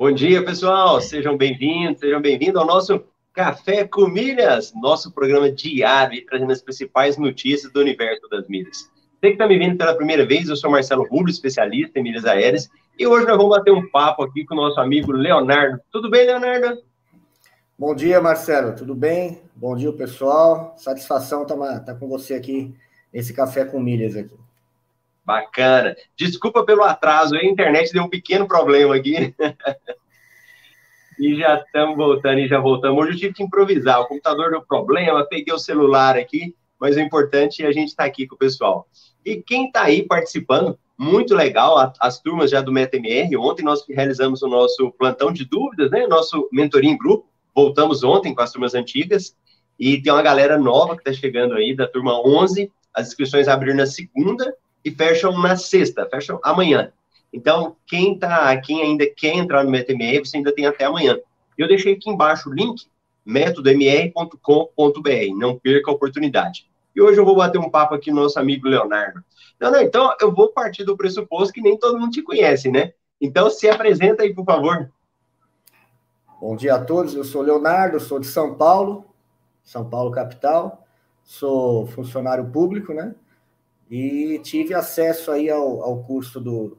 Bom dia, pessoal. Sejam bem-vindos, sejam bem-vindos ao nosso Café com Milhas, nosso programa diário, trazendo as principais notícias do universo das milhas. Você que está me vendo pela primeira vez, eu sou Marcelo Rubio, especialista em milhas aéreas, e hoje nós vamos bater um papo aqui com o nosso amigo Leonardo. Tudo bem, Leonardo? Bom dia, Marcelo. Tudo bem? Bom dia, pessoal. Satisfação estar tá, tá com você aqui nesse Café com Milhas aqui. Bacana. Desculpa pelo atraso, a internet deu um pequeno problema aqui. e já estamos voltando, e já voltamos. Hoje eu tive que improvisar, o computador deu problema, peguei o celular aqui, mas o importante é a gente estar tá aqui com o pessoal. E quem está aí participando, muito legal, as turmas já do MetaMR, ontem nós realizamos o nosso plantão de dúvidas, né, nosso mentoria em grupo, voltamos ontem com as turmas antigas, e tem uma galera nova que está chegando aí, da turma 11, as inscrições abriram na segunda, e fecham na sexta, fecham amanhã. Então, quem tá, quem ainda quer entrar no MetaMR, você ainda tem até amanhã. Eu deixei aqui embaixo o link, métodomr.com.br, não perca a oportunidade. E hoje eu vou bater um papo aqui com nosso amigo Leonardo. Leonardo, então eu vou partir do pressuposto que nem todo mundo te conhece, né? Então se apresenta aí, por favor. Bom dia a todos, eu sou Leonardo, sou de São Paulo, São Paulo capital, sou funcionário público, né? E tive acesso aí ao, ao curso do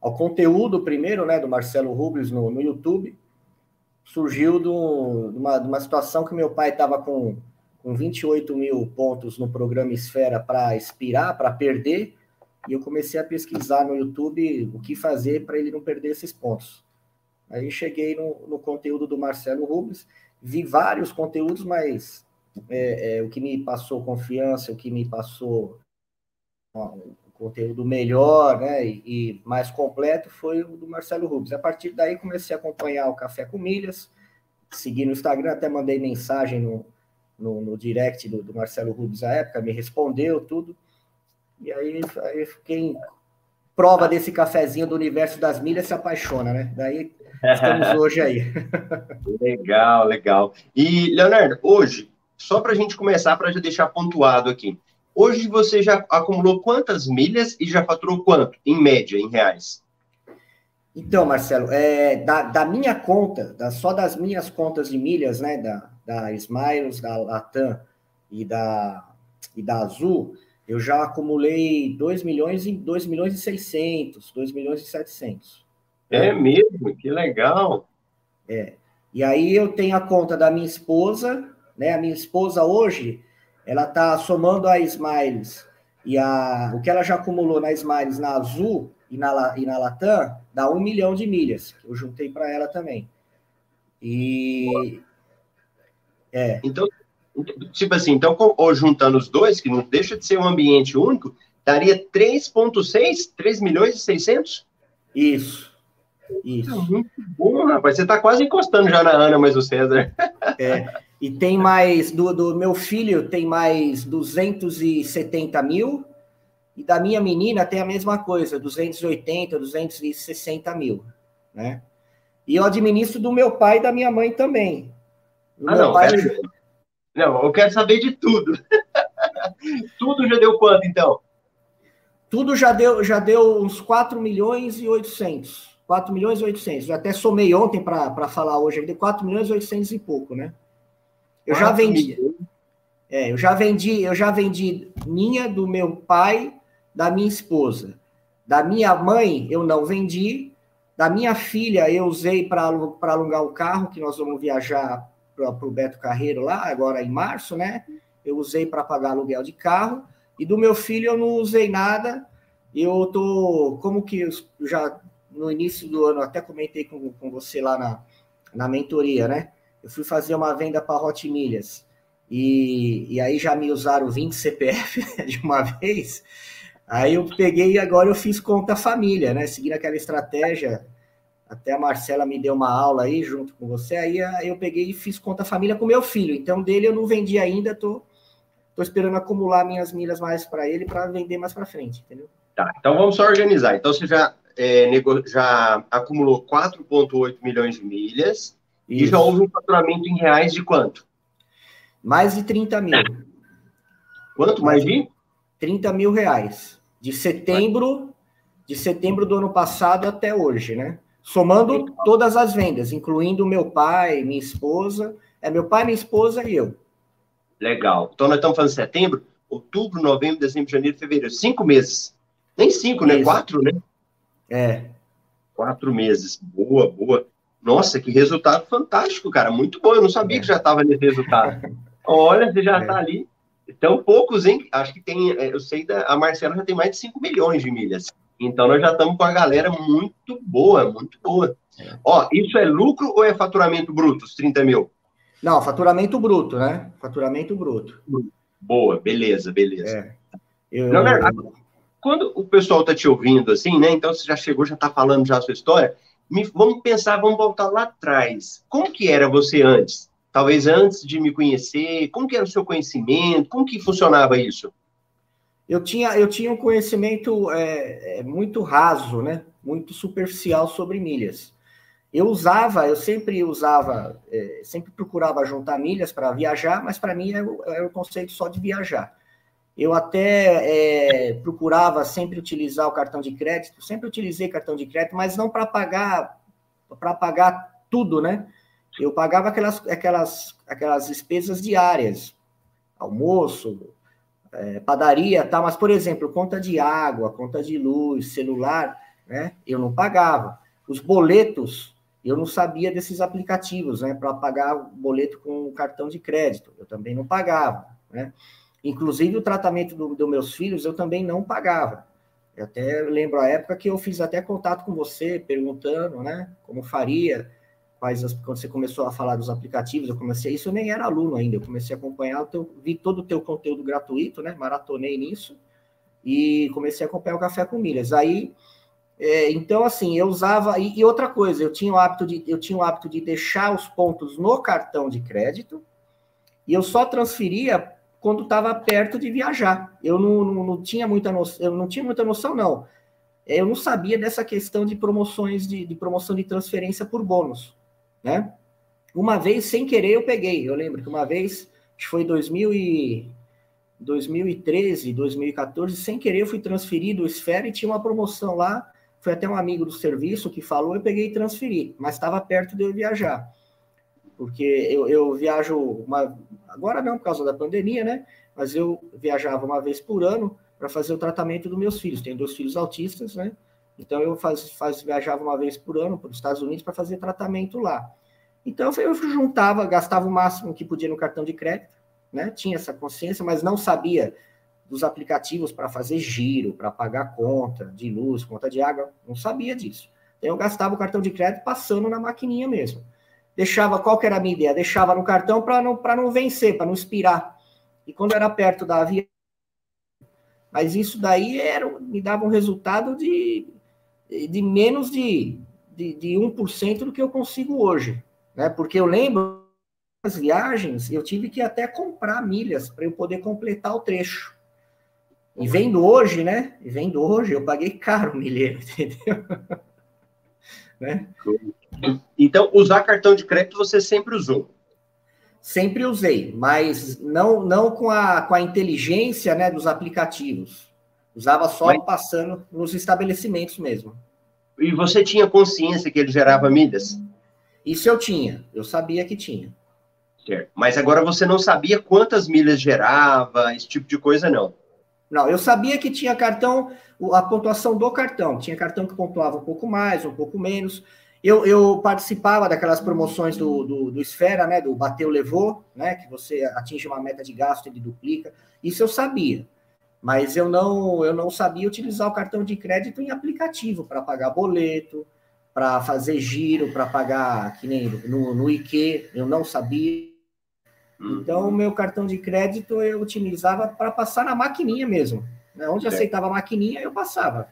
ao conteúdo primeiro, né, do Marcelo Rubles no, no YouTube. Surgiu do, de, uma, de uma situação que meu pai estava com, com 28 mil pontos no programa Esfera para expirar, para perder, e eu comecei a pesquisar no YouTube o que fazer para ele não perder esses pontos. Aí cheguei no, no conteúdo do Marcelo Rubens, vi vários conteúdos, mas é, é, o que me passou confiança, o que me passou um conteúdo melhor né, e, e, mais completo foi o do Marcelo Rubens. A partir daí comecei a acompanhar o Café com Milhas, segui no Instagram, até mandei mensagem no, no, no direct do, do, Marcelo Rubens à época, me respondeu tudo. E aí, aí fiquei prova desse cafezinho do universo das milhas, se apaixona, né? Daí estamos hoje aí. legal, legal. E, Leonardo, hoje, só para a gente começar, para já deixar pontuado aqui, Hoje você já acumulou quantas milhas e já faturou quanto, em média, em reais? Então, Marcelo, é, da, da, minha conta, da, só das minhas contas de milhas, né, da, da Smiles, da Latam e da, e da Azul, eu já acumulei 2 milhões e 2 milhões e 600, 2 milhões e 700. É mesmo? Que legal! É. E aí eu tenho a conta da minha esposa, né? A minha esposa hoje, ela está somando a Smiles e a, o que ela já acumulou na Smiles, na Azul e na, e na Latam, dá um milhão de milhas, que eu juntei para ela também. E. É. Então, tipo assim, então, ou juntando os dois, que não deixa de ser um ambiente único, daria 3,6? 3 milhões e 600? Isso. Isso. Muito bom, rapaz. Você está quase encostando já na Ana, mas o César. É. E tem mais, do, do meu filho tem mais 270 mil, e da minha menina tem a mesma coisa, 280, 260 mil, né? E eu administro do meu pai e da minha mãe também. ah, não, pai... quero... não, eu quero saber de tudo. tudo já deu quanto, então? Tudo já deu, já deu uns 4 milhões e 800. 4 milhões e 800. Eu até somei ontem para falar hoje, deu 4 milhões e 800 e pouco, né? Eu já vendi. É, eu já vendi, eu já vendi minha, do meu pai, da minha esposa. Da minha mãe, eu não vendi. Da minha filha, eu usei para alugar o carro, que nós vamos viajar para o Beto Carreiro lá, agora em março, né? Eu usei para pagar aluguel de carro. E do meu filho, eu não usei nada. Eu tô, como que eu já no início do ano, até comentei com, com você lá na, na mentoria, né? Eu fui fazer uma venda para Hot Milhas e, e aí já me usaram 20 CPF de uma vez. Aí eu peguei e agora eu fiz conta família, né? Seguindo aquela estratégia. Até a Marcela me deu uma aula aí junto com você. Aí eu peguei e fiz conta família com meu filho. Então dele eu não vendi ainda, tô, tô esperando acumular minhas milhas mais para ele para vender mais para frente, entendeu? Tá, então vamos só organizar. Então você já, é, já acumulou 4,8 milhões de milhas e já houve um faturamento em reais de quanto? Mais de 30 mil. Quanto? Mais de? 30 mil reais. De setembro, de setembro do ano passado até hoje, né? Somando todas as vendas, incluindo meu pai, minha esposa. É meu pai, minha esposa e eu. Legal. Então nós estamos falando setembro, outubro, novembro, dezembro, janeiro, fevereiro. Cinco meses. Nem cinco, né? Isso. né? Quatro, né? É. Quatro meses. Boa, boa. Nossa, que resultado fantástico, cara. Muito bom. Eu não sabia é. que já estava nesse resultado. Olha, você já está é. ali. Tão poucos, hein? Acho que tem. É, eu sei da. A Marcela já tem mais de 5 milhões de milhas. Então nós já estamos com a galera muito boa, muito boa. É. Ó, isso é lucro ou é faturamento bruto, os 30 mil? Não, faturamento bruto, né? Faturamento bruto. Boa, beleza, beleza. É. Eu... Na verdade, quando o pessoal está te ouvindo assim, né? Então você já chegou, já está falando já a sua história. Vamos pensar, vamos voltar lá atrás. Como que era você antes? Talvez antes de me conhecer, como que era o seu conhecimento? Como que funcionava isso? Eu tinha, eu tinha um conhecimento é, é muito raso, né? Muito superficial sobre milhas. Eu usava, eu sempre usava, é, sempre procurava juntar milhas para viajar, mas para mim era, era o conceito só de viajar. Eu até é, procurava sempre utilizar o cartão de crédito, sempre utilizei cartão de crédito, mas não para pagar para pagar tudo, né? Eu pagava aquelas, aquelas, aquelas despesas diárias, almoço, é, padaria, tá? Mas, por exemplo, conta de água, conta de luz, celular, né? Eu não pagava. Os boletos, eu não sabia desses aplicativos, né? Para pagar boleto com cartão de crédito, eu também não pagava, né? Inclusive, o tratamento dos do meus filhos eu também não pagava. Eu até lembro a época que eu fiz até contato com você, perguntando, né, como faria, quais as, quando você começou a falar dos aplicativos, eu comecei, isso eu nem era aluno ainda, eu comecei a acompanhar, teu, vi todo o teu conteúdo gratuito, né, maratonei nisso, e comecei a acompanhar o Café com Milhas. Aí, é, então, assim, eu usava, e, e, outra coisa, eu tinha, o hábito de, eu tinha o hábito de deixar os pontos no cartão de crédito, e eu só transferia quando estava perto de viajar. Eu não, não, não, tinha muita noção, eu não tinha muita noção, não. Eu não sabia dessa questão de promoções de, de promoção de transferência por bônus, né? Uma vez, sem querer, eu peguei. Eu lembro que uma vez, acho que foi 2000 e 2013, 2014, sem querer, eu fui transferido o Esfera e tinha uma promoção lá. Foi até um amigo do serviço que falou, eu peguei e transferi, mas estava perto de eu viajar porque eu, eu viajo uma, agora não por causa da pandemia, né? Mas eu viajava uma vez por ano para fazer o tratamento dos meus filhos. Tenho dois filhos autistas, né? Então eu faz, faz, viajava uma vez por ano para os Estados Unidos para fazer tratamento lá. Então eu juntava, gastava o máximo que podia no cartão de crédito, né? Tinha essa consciência, mas não sabia dos aplicativos para fazer giro, para pagar conta de luz, conta de água, não sabia disso. Então eu gastava o cartão de crédito passando na maquininha mesmo deixava, qual que era a minha ideia? Deixava no cartão para não, não vencer, para não expirar. E quando era perto da via, mas isso daí era, me dava um resultado de, de menos de, de, de 1% do que eu consigo hoje. Né? Porque eu lembro das viagens, eu tive que até comprar milhas para eu poder completar o trecho. E vendo hoje, né? E vendo hoje, eu paguei caro o milheiro, entendeu? Né? Então, usar cartão de crédito você sempre usou? Sempre usei, mas não, não com, a, com a inteligência né, dos aplicativos. Usava só mas... passando nos estabelecimentos mesmo. E você tinha consciência que ele gerava milhas? Isso eu tinha, eu sabia que tinha. Certo. Mas agora você não sabia quantas milhas gerava, esse tipo de coisa, não? Não, eu sabia que tinha cartão, a pontuação do cartão. Tinha cartão que pontuava um pouco mais, um pouco menos. Eu, eu participava daquelas promoções do, do, do, Esfera, né? Do Bateu Levou, né? Que você atinge uma meta de gasto ele duplica. Isso eu sabia. Mas eu não, eu não sabia utilizar o cartão de crédito em aplicativo para pagar boleto, para fazer giro, para pagar, que nem no, no IQ, eu não sabia. Então, o meu cartão de crédito eu utilizava para passar na maquininha mesmo. Né? Onde aceitava a maquininha, eu passava.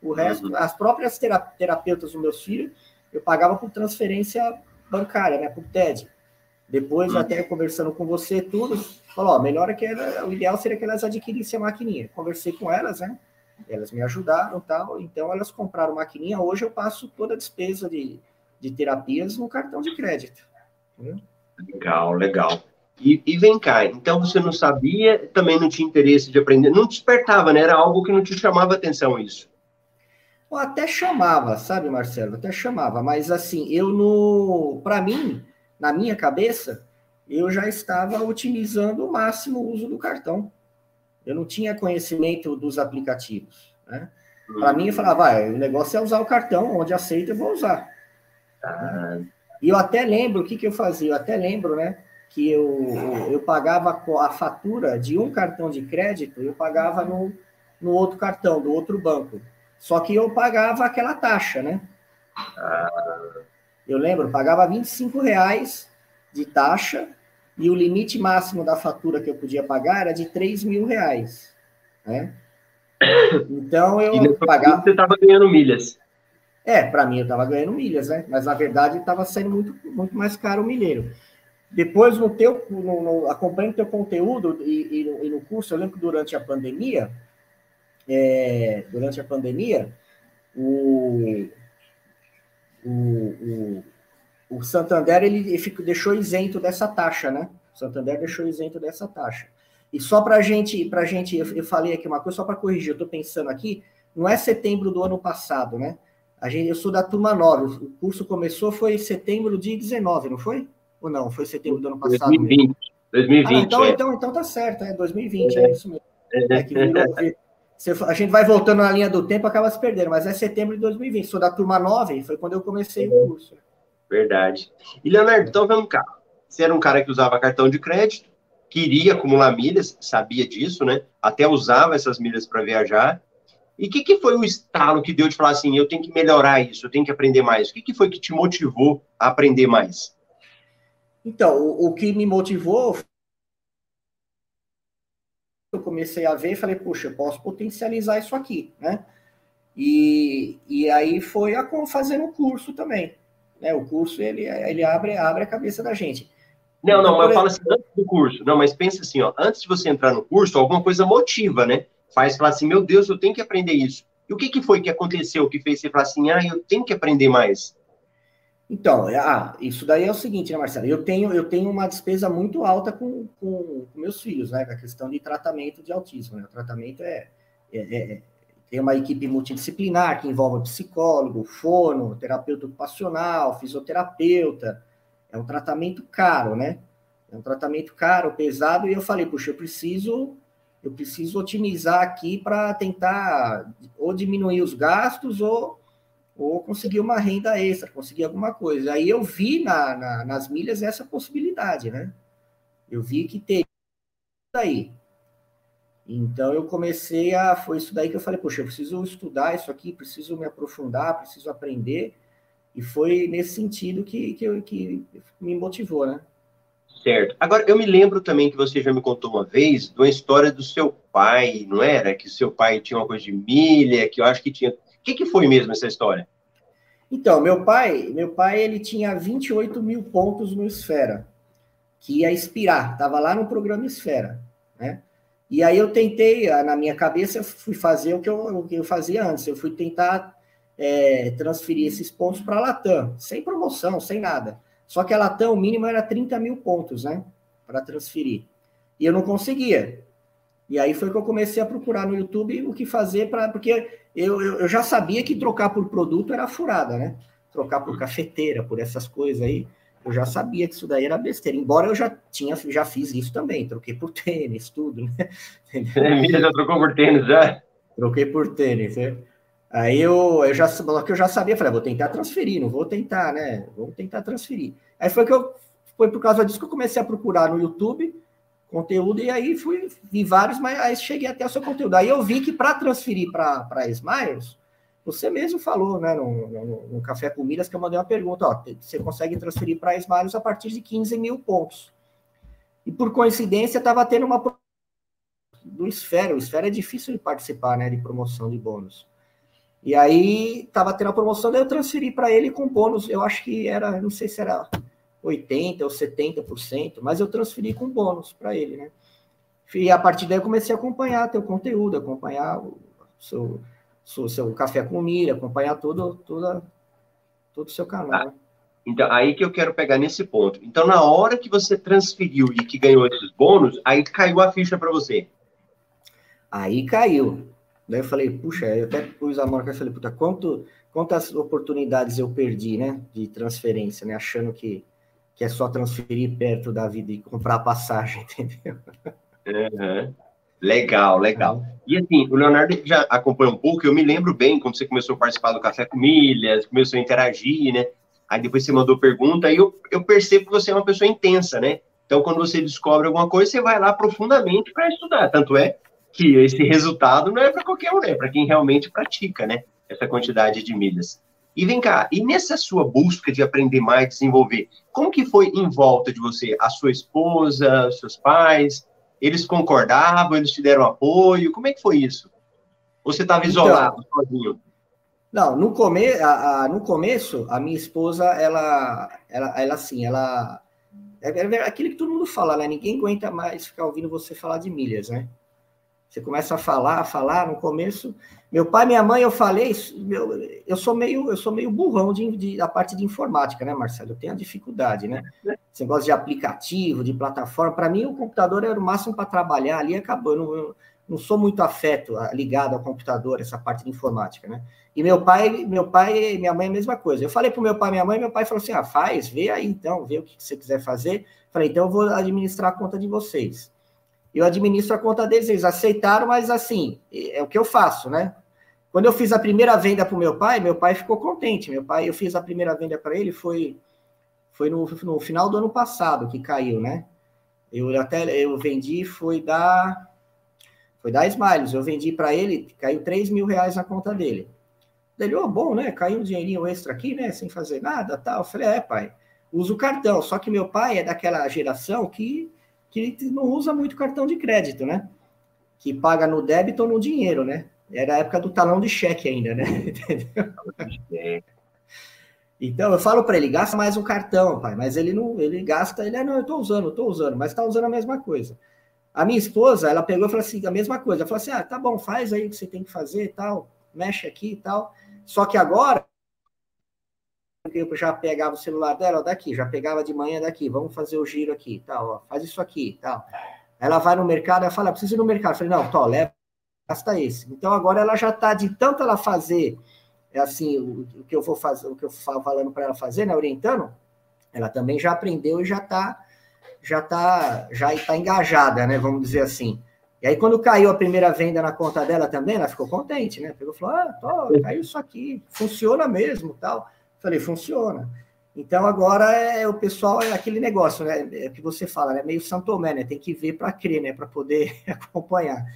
O resto, uhum. as próprias terapeutas dos meus filhos, eu pagava por transferência bancária, né, por TED. Depois, hum. até conversando com você, tudo, falou, ó, melhor é que ela, o ideal seria que elas adquirissem a maquininha. Conversei com elas, né? Elas me ajudaram tal, então elas compraram maquininha. Hoje eu passo toda a despesa de, de terapias no cartão de crédito. Né? Legal, legal. E, e, vem cá, então você não sabia, também não tinha interesse de aprender, não despertava, né? Era algo que não te chamava atenção isso. até chamava, sabe, Marcelo? Até chamava, mas assim, eu no. Para mim, na minha cabeça, eu já estava otimizando o máximo o uso do cartão. Eu não tinha conhecimento dos aplicativos. Né? Para mim, eu falava, ah, o negócio é usar o cartão, onde aceita eu vou usar. Ah. E eu até lembro, o que, que eu fazia? Eu até lembro, né? Que eu, eu pagava a fatura de um cartão de crédito, eu pagava no, no outro cartão, do outro banco. Só que eu pagava aquela taxa, né? Eu lembro, pagava 25 reais de taxa e o limite máximo da fatura que eu podia pagar era de 3 mil reais. Né? Então eu pagava. Você estava ganhando milhas. É, para mim eu estava ganhando milhas, né? Mas na verdade estava sendo muito, muito mais caro o milheiro. Depois, no teu, no, no, acompanhando o teu conteúdo e, e, no, e, no, curso, eu lembro que durante a pandemia, é, durante a pandemia, o, o, o o Santander ele, ele deixou isento dessa taxa, né? O Santander deixou isento dessa taxa. E só para gente, para gente, eu, eu falei aqui uma coisa só para corrigir. Eu estou pensando aqui, não é setembro do ano passado, né? A gente, eu sou da turma 9. O curso começou foi setembro de 19, não foi? Ou não? Foi setembro do ano passado? 2020. 2020 ah, então, é. então, então tá certo, é 2020, é, é isso mesmo. É que virou, a gente vai voltando na linha do tempo, acaba se perdendo, mas é setembro de 2020. Sou da turma 9, foi quando eu comecei o curso. Verdade. E, Leonardo, então vamos cá. Você era um cara que usava cartão de crédito, queria acumular milhas, sabia disso, né? Até usava essas milhas para viajar. E o que, que, foi o estalo que deu de falar assim, eu tenho que melhorar isso, eu tenho que aprender mais? O que, que foi que te motivou a aprender mais? Então, o, o que me motivou eu comecei a ver e falei, puxa, eu posso potencializar isso aqui, né? E, e aí foi a, fazendo o curso também. Né? O curso ele, ele abre, abre a cabeça da gente. Não, não, então, mas eu falo assim, antes do curso. Não, mas pensa assim, ó, antes de você entrar no curso, alguma coisa motiva, né? Faz falar assim, meu Deus, eu tenho que aprender isso. E o que, que foi que aconteceu que fez você falar assim, ah, eu tenho que aprender mais? Então, é, ah, isso daí é o seguinte, né, Marcelo? Eu tenho, eu tenho uma despesa muito alta com, com, com meus filhos, né? A questão de tratamento de autismo. Né? O tratamento é, é, é tem uma equipe multidisciplinar que envolve psicólogo, fono, terapeuta ocupacional, fisioterapeuta. É um tratamento caro, né? É um tratamento caro, pesado, e eu falei, puxa, eu preciso, eu preciso otimizar aqui para tentar ou diminuir os gastos ou, ou conseguir uma renda extra, conseguir alguma coisa. Aí eu vi na, na nas milhas essa possibilidade, né? Eu vi que teria aí. Então eu comecei a. Foi isso daí que eu falei, poxa, eu preciso estudar isso aqui, preciso me aprofundar, preciso aprender. E foi nesse sentido que, que, que me motivou, né? Certo. Agora, eu me lembro também que você já me contou uma vez de uma história do seu pai, não era? Que seu pai tinha uma coisa de milha, que eu acho que tinha. Que, que foi mesmo essa história? Então, meu pai, meu pai, ele tinha 28 mil pontos no Esfera, que ia expirar, estava lá no programa Esfera, né? E aí eu tentei, na minha cabeça, eu fui fazer o que eu, o que eu fazia antes. Eu fui tentar é, transferir esses pontos para a Latam, sem promoção, sem nada. Só que a Latam, o mínimo era 30 mil pontos, né? Para transferir. E eu não conseguia. E aí foi que eu comecei a procurar no YouTube o que fazer para. Porque eu, eu, eu, já sabia que trocar por produto era furada, né? Trocar por cafeteira, por essas coisas aí eu já sabia que isso daí era besteira, embora eu já tinha, já fiz isso também, troquei por tênis, tudo, né? É, já trocou por tênis, já? Troquei por tênis, né? Aí eu, eu já, que eu já sabia, falei, ah, vou tentar transferir, não vou tentar, né? Vou tentar transferir. Aí foi que eu, foi por causa disso que eu comecei a procurar no YouTube conteúdo, e aí fui, vi vários, mas aí cheguei até o seu conteúdo. Aí eu vi que para transferir para Smiles, você mesmo falou, né, no, no, no, Café com Milhas, que eu mandei uma pergunta, ó, você consegue transferir para Smiles a partir de 15 mil pontos. E por coincidência, estava tendo uma do Esfera. O Esfera é difícil de participar, né, de promoção de bônus. E aí, estava tendo a promoção, daí eu transferi para ele com bônus, eu acho que era, não sei se era 80% ou 70%, mas eu transferi com bônus para ele, né. E a partir daí eu comecei a acompanhar teu conteúdo, acompanhar o seu seu, seu café com milha, acompanhar todo, toda, todo o seu canal. Ah, então, aí que eu quero pegar nesse ponto. Então, na hora que você transferiu e que ganhou esses bônus, aí caiu a ficha para você. Aí caiu. Daí eu falei, puxa, eu até pus a marca e falei, puta, quanto, quantas oportunidades eu perdi, né, de transferência, né, achando que, que é só transferir perto da vida e comprar passagem, entendeu? Uhum. Legal, legal. E assim, o Leonardo já acompanha um pouco, eu me lembro bem quando você começou a participar do Café com Milhas, começou a interagir, né? Aí depois você mandou pergunta, e eu, eu percebo que você é uma pessoa intensa, né? Então, quando você descobre alguma coisa, você vai lá profundamente para estudar. Tanto é que esse resultado não é para qualquer um, é para quem realmente pratica, né? Essa quantidade de milhas. E vem cá, e nessa sua busca de aprender mais, desenvolver, como que foi em volta de você? A sua esposa, seus pais, eles concordavam, eles te deram apoio? Como é que foi isso? Ou você estava isolado, então, sozinho? Não, no, come, a, a, no começo, a minha esposa, ela, ela, ela assim, ela... É, é aquilo que todo mundo fala, né? Ninguém aguenta mais ficar ouvindo você falar de milhas, né? Você começa a falar, a falar, no começo... Meu pai minha mãe, eu falei, eu, eu sou meio eu sou meio burrão de, de, da parte de informática, né, Marcelo? Eu tenho a dificuldade, né? Esse negócio de aplicativo, de plataforma, para mim o computador era o máximo para trabalhar ali acabou. Eu não, eu não sou muito afeto, ligado ao computador, essa parte de informática, né? E meu pai, meu pai e minha mãe a mesma coisa. Eu falei para meu pai e minha mãe, meu pai falou assim: ah, faz, vê aí então, vê o que você quiser fazer. Falei, então eu vou administrar a conta de vocês eu administro a conta deles, eles aceitaram, mas assim, é o que eu faço, né? Quando eu fiz a primeira venda para o meu pai, meu pai ficou contente. Meu pai, eu fiz a primeira venda para ele, foi, foi no, no, final do ano passado que caiu, né? Eu até eu vendi, foi da foi da Smiles, eu vendi para ele, caiu 3 mil reais na conta dele. Ele, oh, bom, né? Caiu um dinheirinho extra aqui, né? Sem fazer nada, tal. Eu falei, é, pai, uso o cartão. Só que meu pai é daquela geração que que não usa muito cartão de crédito, né? Que paga no débito ou no dinheiro, né? Era a época do talão de cheque ainda, né? Então eu falo para ele, gasta mais um cartão, pai, mas ele não, ele gasta, ele é, não, eu tô usando, tô usando, mas tá usando a mesma coisa. A minha esposa, ela pegou e falou assim, a mesma coisa, ela falou assim, ah, tá bom, faz aí o que você tem que fazer e tal, mexe aqui e tal. Só que agora eu já pegava o celular dela, ó, daqui, já pegava de manhã daqui, vamos fazer o giro aqui, tal, ó, faz isso aqui, tal. Ela vai no mercado, ela fala, preciso ir no mercado. Eu falei, não, tô, leva, gasta esse. Então agora ela já está de tanto ela fazer, é assim, o, o, que eu vou fazer, o que eu falo falando para ela fazer, né, orientando, ela também já aprendeu e já está já tá, já está engajada, né, vamos dizer assim. E aí, quando caiu a primeira venda na conta dela também, ela ficou contente, né? Pegou e falou: Ah, tô, caiu isso aqui, funciona mesmo tal. Falei, funciona. Então agora é o pessoal é aquele negócio, né? É que você fala, né? Meio Santomé, né? Tem que ver para crer, né? Para poder acompanhar.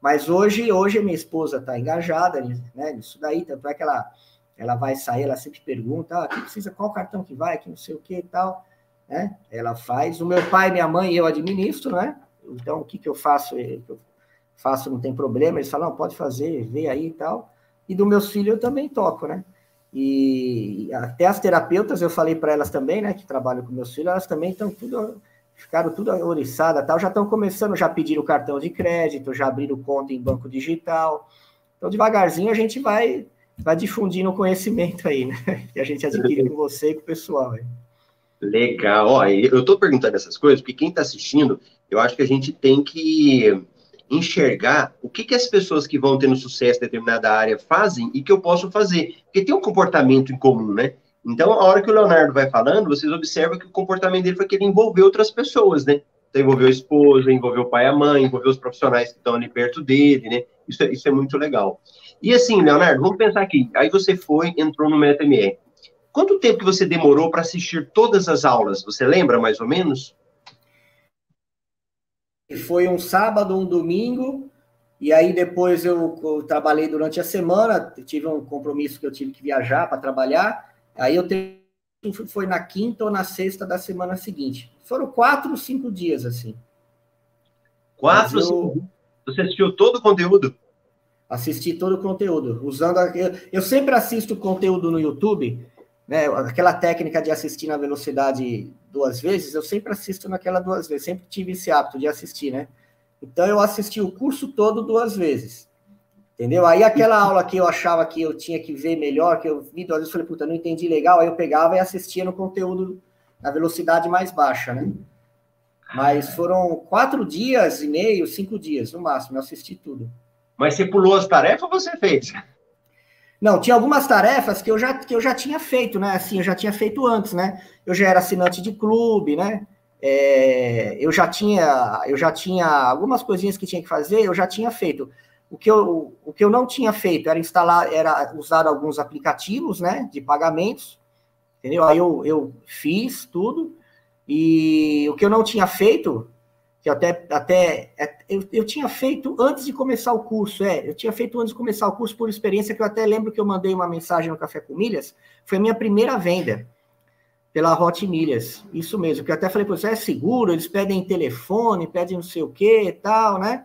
Mas hoje, hoje minha esposa está engajada né, nisso daí, tanto é que ela, ela vai sair, ela sempre pergunta, ah, que precisa, qual cartão que vai, que não sei o que e tal, né? Ela faz. O meu pai, minha mãe eu administro, né? Então, o que, que eu faço? Eu faço, não tem problema. Eles falam, não, pode fazer, vê aí e tal. E do meus filhos eu também toco, né? E até as terapeutas, eu falei para elas também, né, que trabalham com meus filhos, elas também estão tudo, ficaram tudo oriçadas, tal, já estão começando, já pediram cartão de crédito, já abriram conta em banco digital. Então, devagarzinho, a gente vai, vai difundindo o conhecimento aí, né, que a gente adquire com você e com o pessoal. Aí. Legal. Ó, eu estou perguntando essas coisas porque quem está assistindo, eu acho que a gente tem que enxergar o que, que as pessoas que vão tendo sucesso em determinada área fazem e que eu posso fazer. Porque tem um comportamento em comum, né? Então, a hora que o Leonardo vai falando, vocês observam que o comportamento dele foi que ele envolveu outras pessoas, né? Então, envolveu a esposa, envolveu o pai e a mãe, envolveu os profissionais que estão ali perto dele, né? Isso é, isso é muito legal. E assim, Leonardo, vamos pensar aqui. Aí você foi, entrou no MetaMR. Quanto tempo que você demorou para assistir todas as aulas? Você lembra, mais ou menos? Foi um sábado, um domingo, e aí depois eu, eu, trabalhei durante a semana, tive um compromisso que eu tive que viajar para trabalhar. Aí eu tenho, foi na quinta ou na sexta da semana seguinte. Foram quatro, cinco dias assim. Quatro, eu, cinco. Você assistiu todo o conteúdo? Assisti todo o conteúdo, usando eu, eu sempre assisto conteúdo no YouTube né, aquela técnica de assistir na velocidade duas vezes, eu sempre assisto naquela duas vezes, sempre tive esse hábito de assistir, né? Então eu assisti o curso todo duas vezes. Entendeu? Aí aquela aula que eu achava que eu tinha que ver melhor, que eu vi duas vezes, falei, puta, não entendi legal, aí eu pegava e assistia no conteúdo na velocidade mais baixa, né? Mas foram quatro dias e meio, cinco dias no máximo, eu assisti tudo. Mas você pulou as tarefas ou você fez? Não, tinha algumas tarefas que eu já, que eu já tinha feito, né? Assim, eu já tinha feito antes, né? Eu já era assinante de clube, né? É, eu já tinha, eu já tinha algumas coisinhas que tinha que fazer, eu já tinha feito. O que eu, o que eu não tinha feito era instalar, era usar alguns aplicativos, né? De pagamentos, entendeu? Aí eu, eu fiz tudo. E o que eu não tinha feito que até, até é, eu, eu tinha feito antes de começar o curso, é, eu tinha feito antes de começar o curso por experiência, que eu até lembro que eu mandei uma mensagem no Café com Milhas, foi a minha primeira venda pela Hot Milhas, isso mesmo, que eu até falei para você, é seguro, eles pedem telefone, pedem não sei o que e tal, né?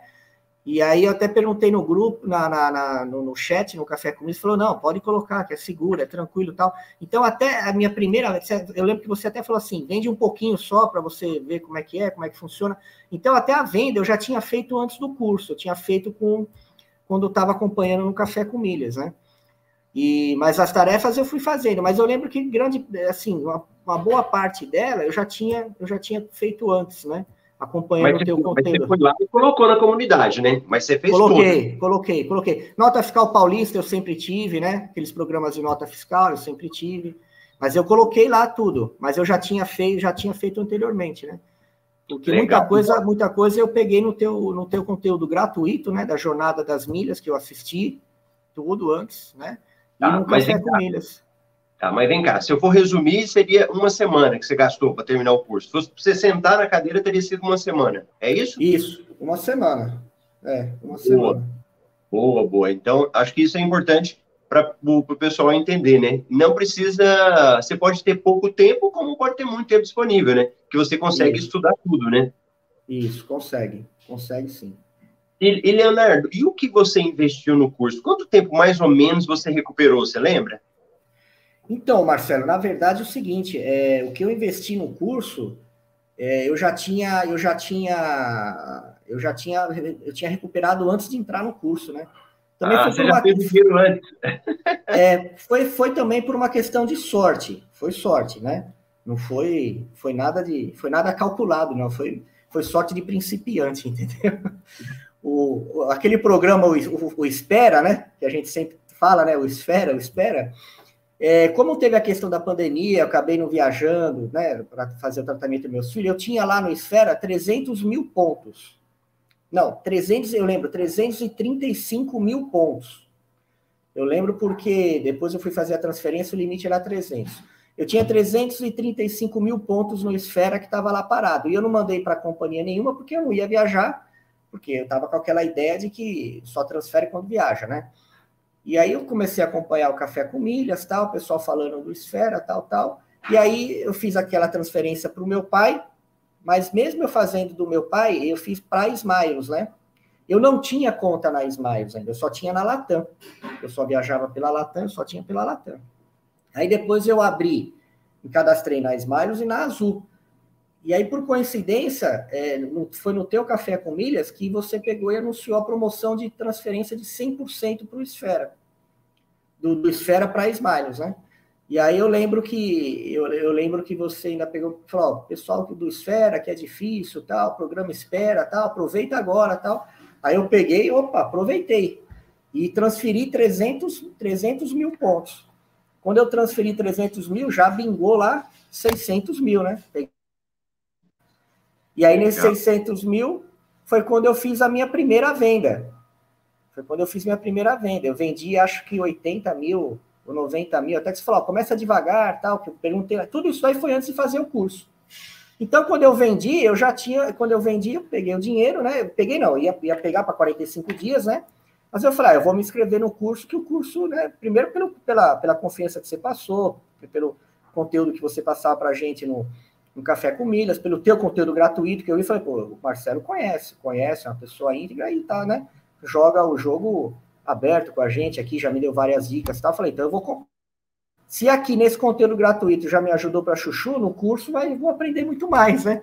E aí eu até perguntei no grupo, na, na, na no, no, chat, no Café Comigo, falou, não, pode colocar, que é seguro, é tranquilo tal. Então, até a minha primeira, eu lembro que você até falou assim, vende um pouquinho só para você ver como é que é, como é que funciona. Então, até a venda eu já tinha feito antes do curso, eu tinha feito com quando eu estava acompanhando no Café com Milhas, né? E, mas as tarefas eu fui fazendo, mas eu lembro que grande, assim, uma, uma boa parte dela eu já tinha, eu já tinha feito antes, né? Acompanhando o teu conteúdo. Você foi lá e colocou na comunidade, né? Mas você fez Coloquei, tudo. coloquei, coloquei. Nota fiscal paulista eu sempre tive, né? Aqueles programas de nota fiscal eu sempre tive. Mas eu coloquei lá tudo, mas eu já tinha feito, já tinha feito anteriormente, né? Porque Legal. muita coisa, muita coisa eu peguei no teu, no teu conteúdo gratuito, né? Da jornada das milhas que eu assisti, tudo antes, né? E tá, no café com milhas. Tá, mas vem cá, se eu for resumir, seria uma semana que você gastou para terminar o curso. Se fosse para você sentar na cadeira, teria sido uma semana. É isso? Isso, uma semana. É, uma boa. semana. Boa, boa. Então, acho que isso é importante para o pessoal entender, né? Não precisa. Você pode ter pouco tempo, como pode ter muito tempo disponível, né? Que você consegue isso. estudar tudo, né? Isso, consegue. Consegue sim. E, e, Leonardo, e o que você investiu no curso? Quanto tempo mais ou menos você recuperou? Você lembra? Então, Marcelo, na verdade é o seguinte, é, o que eu investi no curso, é, eu já tinha, eu já tinha, eu já tinha, eu tinha recuperado antes de entrar no curso, né? Também ah, foi você já uma... fez dinheiro antes. É, foi, foi também por uma questão de sorte, foi sorte, né? Não foi, foi nada de, foi nada calculado, não, foi, foi sorte de principiante, entendeu? O, aquele programa, o, o, o Espera, né? Que a gente sempre fala, né? O Esfera, o Espera é, como teve a questão da pandemia, eu acabei não viajando, né, para fazer o tratamento dos meus filhos, eu tinha lá no Esfera 300 mil pontos. Não, 300, eu lembro, 335 mil pontos. Eu lembro porque depois eu fui fazer a transferência, o limite era 300. Eu tinha 335 mil pontos no Esfera que estava lá parado. E eu não mandei para companhia nenhuma porque eu não ia viajar, porque eu estava com aquela ideia de que só transfere quando viaja, né? E aí eu comecei a acompanhar o Café com Milhas, tal, o pessoal falando do Esfera, tal, tal. E aí eu fiz aquela transferência para o meu pai, mas mesmo eu fazendo do meu pai, eu fiz para Smiles, né? Eu não tinha conta na Smiles ainda, eu só tinha na Latam. Eu só viajava pela Latam, só tinha pela Latam. Aí depois eu abri, me cadastrei na Smiles e na Azul. E aí, por coincidência, é, no, foi no teu Café com Milhas que você pegou e anunciou a promoção de transferência de 100% para o Esfera. Do, do Esfera para Smiles, né? E aí eu lembro que eu, eu lembro que você ainda pegou, falou, ó, pessoal do Esfera, que é difícil, tal, programa espera, tal, aproveita agora, tal. Aí eu peguei, opa, aproveitei. E transferi 300, 300 mil pontos. Quando eu transferi 300 mil, já bingou lá 600 mil, né? Peguei e aí, nesses 600 mil, foi quando eu fiz a minha primeira venda. Foi quando eu fiz minha primeira venda. Eu vendi, acho que 80 mil ou 90 mil. Até que você falou, começa devagar, tal. Que eu perguntei. Tudo isso aí foi antes de fazer o curso. Então, quando eu vendi, eu já tinha. Quando eu vendi, eu peguei o dinheiro, né? Eu peguei, não, ia, ia pegar para 45 dias, né? Mas eu falei, ah, eu vou me inscrever no curso, que o curso, né? Primeiro, pelo, pela, pela confiança que você passou, pelo conteúdo que você passava para a gente no, no Café com Milhas, pelo teu conteúdo gratuito que eu vi, falei, pô, o Marcelo conhece, conhece, é uma pessoa íntegra e tá, né? Joga o jogo aberto com a gente aqui, já me deu várias dicas tal. Falei, então eu vou. Se aqui nesse conteúdo gratuito já me ajudou para chuchu, no curso vai, vou aprender muito mais, né?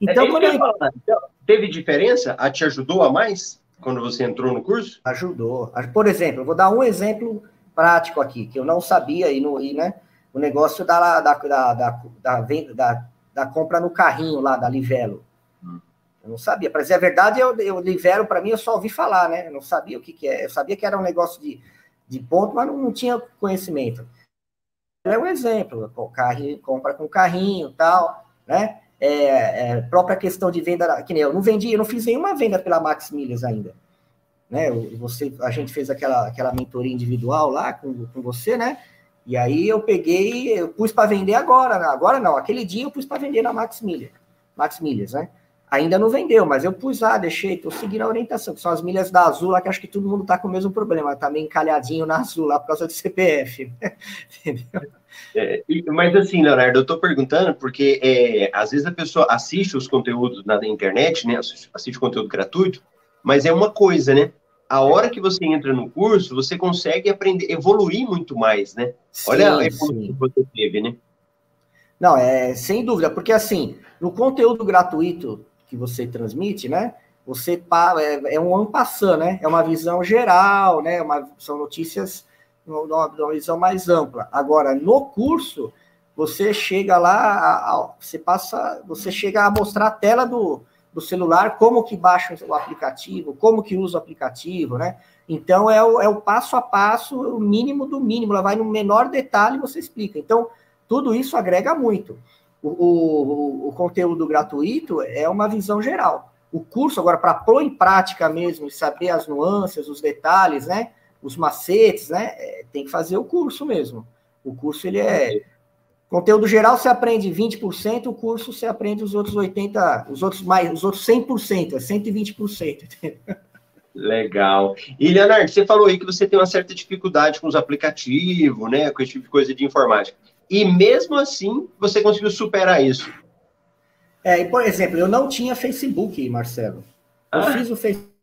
Então, é, quando eu... então, teve diferença? A te ajudou a mais quando você entrou no curso? Ajudou. Por exemplo, eu vou dar um exemplo prático aqui, que eu não sabia, e, no, e né, o negócio da, da, da, da, da, da da compra no carrinho lá da Livelo. Eu não sabia. Para dizer a verdade, eu, eu libero para mim, eu só ouvi falar, né? Eu não sabia o que, que é. Eu sabia que era um negócio de, de ponto, mas não, não tinha conhecimento. É um exemplo, o carrinho, compra com carrinho tal, né? É, é, própria questão de venda, que nem eu não vendi, eu não fiz nenhuma venda pela Max Milhas ainda. Né? Você, a gente fez aquela, aquela mentoria individual lá com, com você, né? E aí eu peguei, eu pus para vender agora, né? agora não, aquele dia eu pus para vender na Max Milhas, Max Milhas, né? Ainda não vendeu, mas eu pus lá, deixei, estou seguindo a orientação, que são as milhas da Azul lá, que acho que todo mundo está com o mesmo problema, está meio encalhadinho na Azul lá por causa do CPF. Entendeu? É, mas assim, Leonardo, eu estou perguntando porque é, às vezes a pessoa assiste os conteúdos na internet, né? Assiste, assiste conteúdo gratuito, mas é uma coisa, né? A hora que você entra no curso, você consegue aprender, evoluir muito mais, né? Sim, Olha a evolução que você teve, né? Não, é sem dúvida, porque assim, no conteúdo gratuito que você transmite, né? Você é, é um ano passando, né? É uma visão geral, né? Uma, são notícias numa, numa visão mais ampla. Agora, no curso, você chega lá, a, a, você passa, você chega a mostrar a tela do, do celular, como que baixa o aplicativo, como que usa o aplicativo, né? Então é o, é o passo a passo, o mínimo do mínimo, ela vai no menor detalhe e você explica. Então, tudo isso agrega muito. O, o, o, conteúdo gratuito é uma visão geral. O curso, agora, para pôr em prática mesmo saber as nuances, os detalhes, né? Os macetes, né? É, tem que fazer o curso mesmo. O curso, ele é. Conteúdo geral você aprende 20%, o curso você aprende os outros 80%, os outros mais, os outros 100%, 120%. É Legal. E, Leonardo, você falou aí que você tem uma certa dificuldade com os aplicativos, né? Com esse tipo de coisa de informática. E mesmo assim, você conseguiu superar isso. É, por exemplo, eu não tinha Facebook, Marcelo. Eu ah. fiz o Facebook.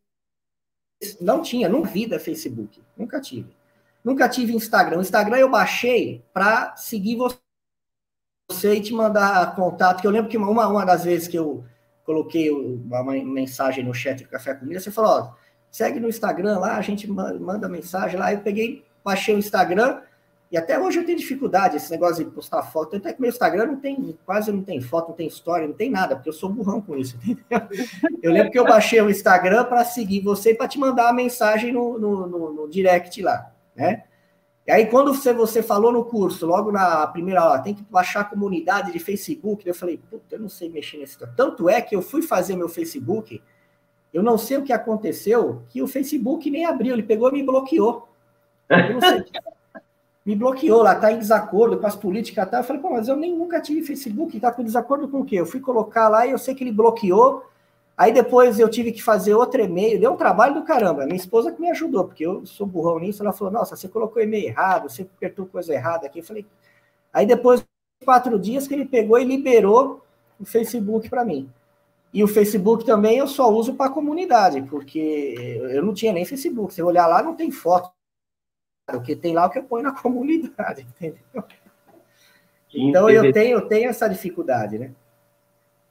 Não tinha, não vi da Facebook. Nunca tive. Nunca tive Instagram. O Instagram eu baixei para seguir você e te mandar contato. Que eu lembro que uma, uma das vezes que eu coloquei uma mensagem no chat do Café Comida, você falou: ó, segue no Instagram lá, a gente manda mensagem lá. Eu peguei, baixei o Instagram e até hoje eu tenho dificuldade, esse negócio de postar foto. Até que meu Instagram não tem, quase não tem foto, não tem história, não tem nada, porque eu sou burrão com isso, entendeu? Eu lembro que eu baixei o Instagram para seguir você e para te mandar uma mensagem no, no, no, no, direct lá, né? E aí, quando você, você falou no curso, logo na primeira aula, tem que baixar a comunidade de Facebook, eu falei, puta, eu não sei mexer nesse. Tanto é que eu fui fazer meu Facebook, eu não sei o que aconteceu, que o Facebook nem abriu, ele pegou e me bloqueou. Me bloqueou lá, tá em desacordo com as políticas, tá? Eu falei, pô, mas eu nem nunca tive Facebook, tá com desacordo com o quê? Eu fui colocar lá e eu sei que ele bloqueou. Aí depois eu tive que fazer outro e-mail, deu um trabalho do caramba. Minha esposa que me ajudou, porque eu sou burrão nisso. Ela falou: Nossa, você colocou e-mail errado, você apertou coisa errada aqui. Eu falei. Aí depois, quatro dias, que ele pegou e liberou o Facebook para mim. E o Facebook também eu só uso para comunidade, porque eu não tinha nem Facebook. Se olhar lá, não tem foto o que tem lá é o que eu ponho na comunidade, entendeu? então eu tenho, eu tenho essa dificuldade, né?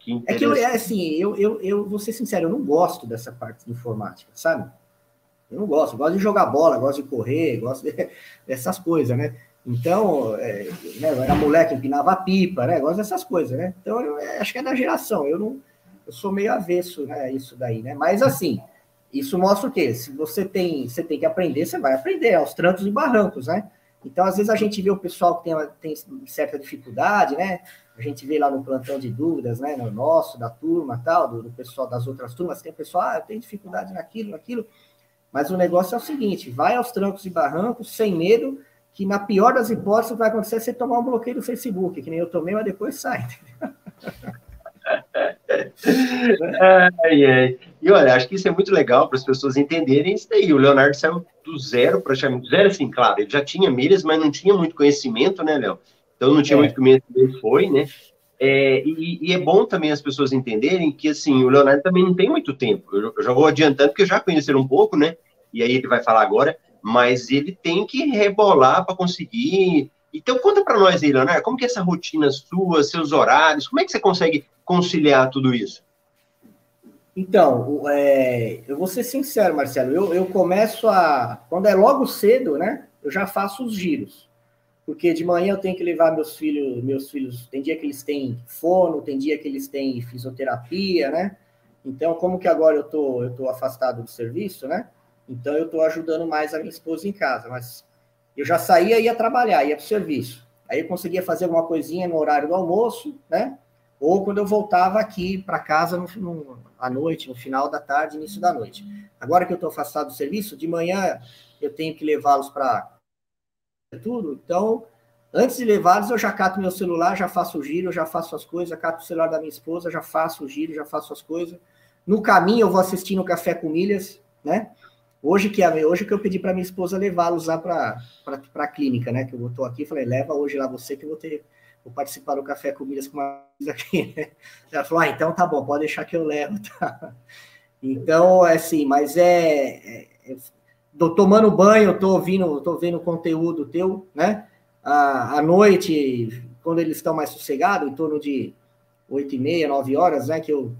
Que é que eu, é assim, eu, eu, eu vou ser sincero, eu não gosto dessa parte de informática, sabe? Eu não gosto, eu gosto de jogar bola, gosto de correr, gosto de, dessas coisas, né? Então, é, né, eu era moleque, empinava pipa, né? Gosto dessas coisas, né? Então, eu, acho que é da geração, eu não, eu sou meio avesso, né? Isso daí, né? Mas assim, isso mostra o quê? Se você tem, você tem que aprender, você vai aprender aos trancos e barrancos, né? Então, às vezes a gente vê o pessoal que tem, tem certa dificuldade, né? A gente vê lá no plantão de dúvidas, né? No nosso, da turma, tal, do, do pessoal das outras turmas, tem o pessoal, ah, eu tenho dificuldade naquilo, naquilo. Mas o negócio é o seguinte: vai aos trancos e barrancos, sem medo, que na pior das hipóteses vai acontecer você tomar um bloqueio do Facebook, que nem eu tomei, mas depois sai. ai, ai. E olha, acho que isso é muito legal para as pessoas entenderem isso daí. O Leonardo saiu do zero, praticamente zero, assim, claro, ele já tinha milhas, mas não tinha muito conhecimento, né, Léo? Então não tinha é. muito conhecimento, foi, né? É, e, e, é bom também as pessoas entenderem que, assim, o Leonardo também não tem muito tempo. Eu, eu já vou adiantando, porque já conheceram um pouco, né? E aí ele vai falar agora, mas ele tem que rebolar para conseguir. Então, conta para nós aí, Leonardo, como que é essa rotina sua, seus horários, como é que você consegue conciliar tudo isso? Então, é, eu vou ser sincero, Marcelo, eu, eu começo a. Quando é logo cedo, né? Eu já faço os giros. Porque de manhã eu tenho que levar meus filhos, meus filhos, tem dia que eles têm fono, tem dia que eles têm fisioterapia, né? Então, como que agora eu tô, eu tô afastado do serviço, né? Então, eu estou ajudando mais a minha esposa em casa. Mas eu já saía, ia trabalhar, ia para o serviço. Aí eu conseguia fazer alguma coisinha no horário do almoço, né? Ou quando eu voltava aqui para casa no, no, à noite, no final da tarde, início da noite. Agora que eu estou afastado do serviço, de manhã eu tenho que levá-los para tudo. Então, antes de levá-los, eu já cato meu celular, já faço o giro, já faço as coisas, cato o celular da minha esposa, já faço o giro, já faço as coisas. No caminho, eu vou assistindo Café com Milhas, né? Hoje que, hoje que eu pedi para minha esposa levá-los lá para a clínica, né? Que eu estou aqui, falei, leva hoje lá você que eu vou ter vou participar do Café com Milhas com uma aqui. Ela falou, ah, então tá bom, pode deixar que eu levo, tá? Então, é assim, mas é, é, é tô tomando banho, tô ouvindo, tô vendo conteúdo teu, né? À, à noite, quando eles estão mais sossegados, em torno de oito e meia, nove horas, né? Que eu,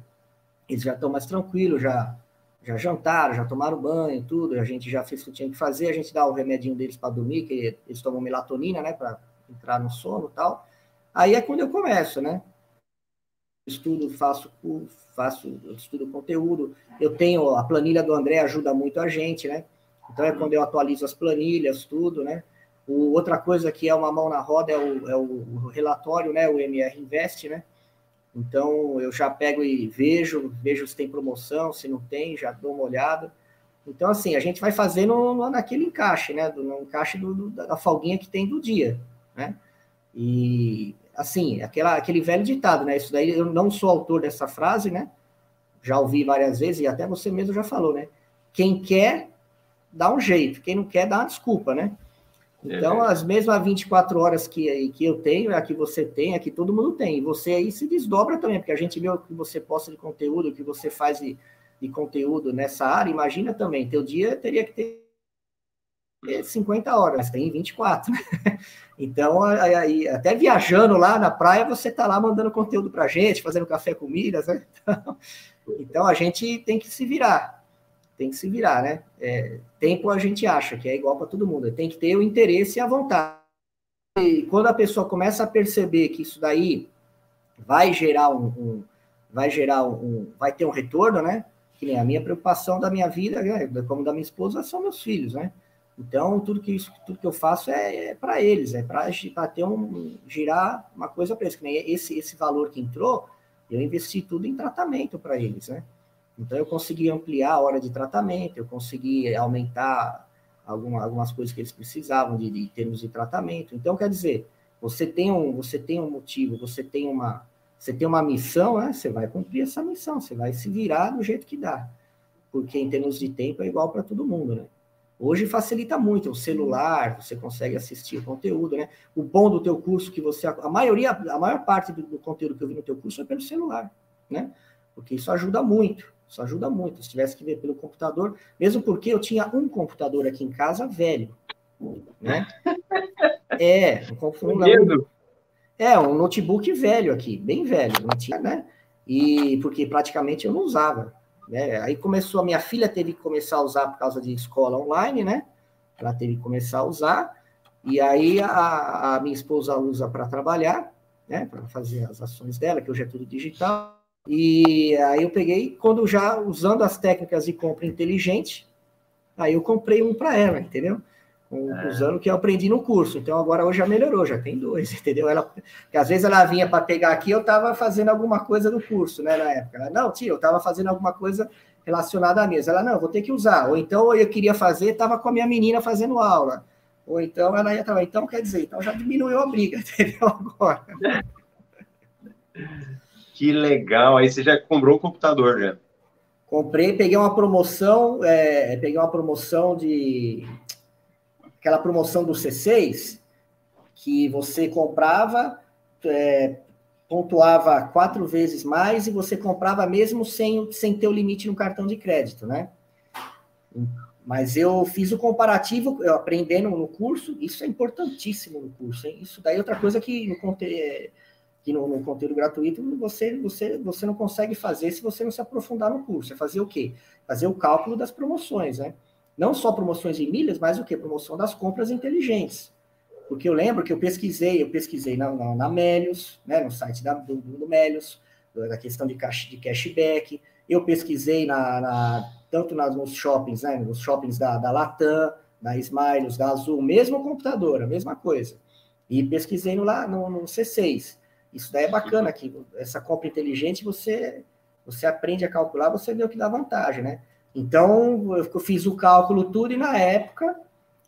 eles já estão mais tranquilos, já já jantaram, já tomaram banho, tudo, a gente já fez o que tinha que fazer, a gente dá o remedinho deles para dormir, que eles tomam melatonina, né, para entrar no sono tal. Aí é quando eu começo, né? Estudo, faço, faço, estudo conteúdo. Eu tenho a planilha do André ajuda muito a gente, né? Então é quando eu atualizo as planilhas, tudo, né? O, outra coisa que é uma mão na roda é o, é o relatório, né? O MR Invest, né? Então eu já pego e vejo, vejo se tem promoção, se não tem, já dou uma olhada. Então, assim, a gente vai fazendo naquele encaixe, né? No encaixe do, do, da folguinha que tem do dia, né? E assim, aquela, aquele velho ditado, né? Isso daí eu não sou autor dessa frase, né? Já ouvi várias vezes e até você mesmo já falou, né? Quem quer dá um jeito, quem não quer dá uma desculpa, né? Então, é. as mesmas 24 horas que, que eu tenho, é a que você tem, é a que todo mundo tem. E você aí se desdobra também, porque a gente vê o que você posta de conteúdo, o que você faz de, de conteúdo nessa área. Imagina também, teu dia teria que ter 50 horas, mas tem 24. Né? Então, aí, até viajando lá na praia, você está lá mandando conteúdo para a gente, fazendo café com milhas, né? Então, então, a gente tem que se virar. Tem que se virar, né? É, tempo a gente acha que é igual para todo mundo. Tem que ter o interesse e a vontade. E quando a pessoa começa a perceber que isso daí vai gerar um, um vai gerar um, vai ter um retorno, né? Que nem a minha preocupação da minha vida, né? como da minha esposa, são meus filhos, né? Então, tudo que, isso, tudo que eu faço é, é para eles, é para ter um, girar uma coisa para eles. Que nem esse, esse valor que entrou, eu investi tudo em tratamento para eles, né? Então, eu consegui ampliar a hora de tratamento, eu consegui aumentar alguma, algumas coisas que eles precisavam de, de termos de tratamento. Então, quer dizer, você tem um, você tem um motivo, você tem uma, você tem uma missão, né? Você vai cumprir essa missão, você vai se virar do jeito que dá. Porque em termos de tempo é igual para todo mundo, né? Hoje facilita muito, o celular, você consegue assistir o conteúdo, né? O bom do teu curso que você a maioria, a maior parte do, do conteúdo que eu vi no teu curso é pelo celular, né? Porque isso ajuda muito, isso ajuda muito. Se tivesse que ver pelo computador, mesmo porque eu tinha um computador aqui em casa velho, né? É, um computador. É, um notebook velho aqui, bem velho, não tinha, né? E porque praticamente eu não usava. Né? Aí começou, a minha filha teve que começar a usar por causa de escola online, né? Ela teve que começar a usar, e aí a, a minha esposa usa para trabalhar, né? Para fazer as ações dela, que hoje é tudo digital. E aí eu peguei, quando já usando as técnicas de compra inteligente, aí eu comprei um para ela, entendeu? é. usando o que eu aprendi no curso. Então agora hoje já melhorou, já tem dois, entendeu? Ela, que às vezes ela vinha para pegar aqui, eu estava fazendo alguma coisa do curso, né, na época. Ela, não, tia, eu estava fazendo alguma coisa relacionada à mesa. Ela, não, vou ter que usar. Ou então eu queria fazer, estava com a minha menina fazendo aula. Ou então ela ia estar, então quer dizer, então já diminuiu a briga, entendeu? Agora. Que legal, aí você já comprou o computador, né? Comprei, peguei uma promoção, é, peguei uma promoção de aquela promoção do C6, que você comprava, é, pontuava quatro vezes mais e você comprava mesmo sem, sem ter o limite no cartão de crédito, né? Mas eu fiz o comparativo, eu aprendendo no curso, isso é importantíssimo no curso, hein? Isso daí é outra coisa que no, conte que no, no, conteúdo gratuito você, você, você não consegue fazer se você não se aprofundar no curso. É fazer o quê? Fazer o cálculo das promoções, né? Não só promoções em milhas, mas o que? Promoção das compras inteligentes. Porque eu lembro que eu pesquisei, eu pesquisei na, na, na Melios, né, no site da, do, do Melios, da questão de, cash, de cashback, Eu pesquisei na, na tanto nas, nos shoppings, né, nos shoppings da, da Latam, da Smiles, da Azul, mesmo computador, a mesma coisa. E pesquisei no, lá no, no C6. Isso daí é bacana, que essa compra inteligente você, você aprende a calcular, você vê o que dá vantagem, né? Então, eu fiz o cálculo tudo e na época,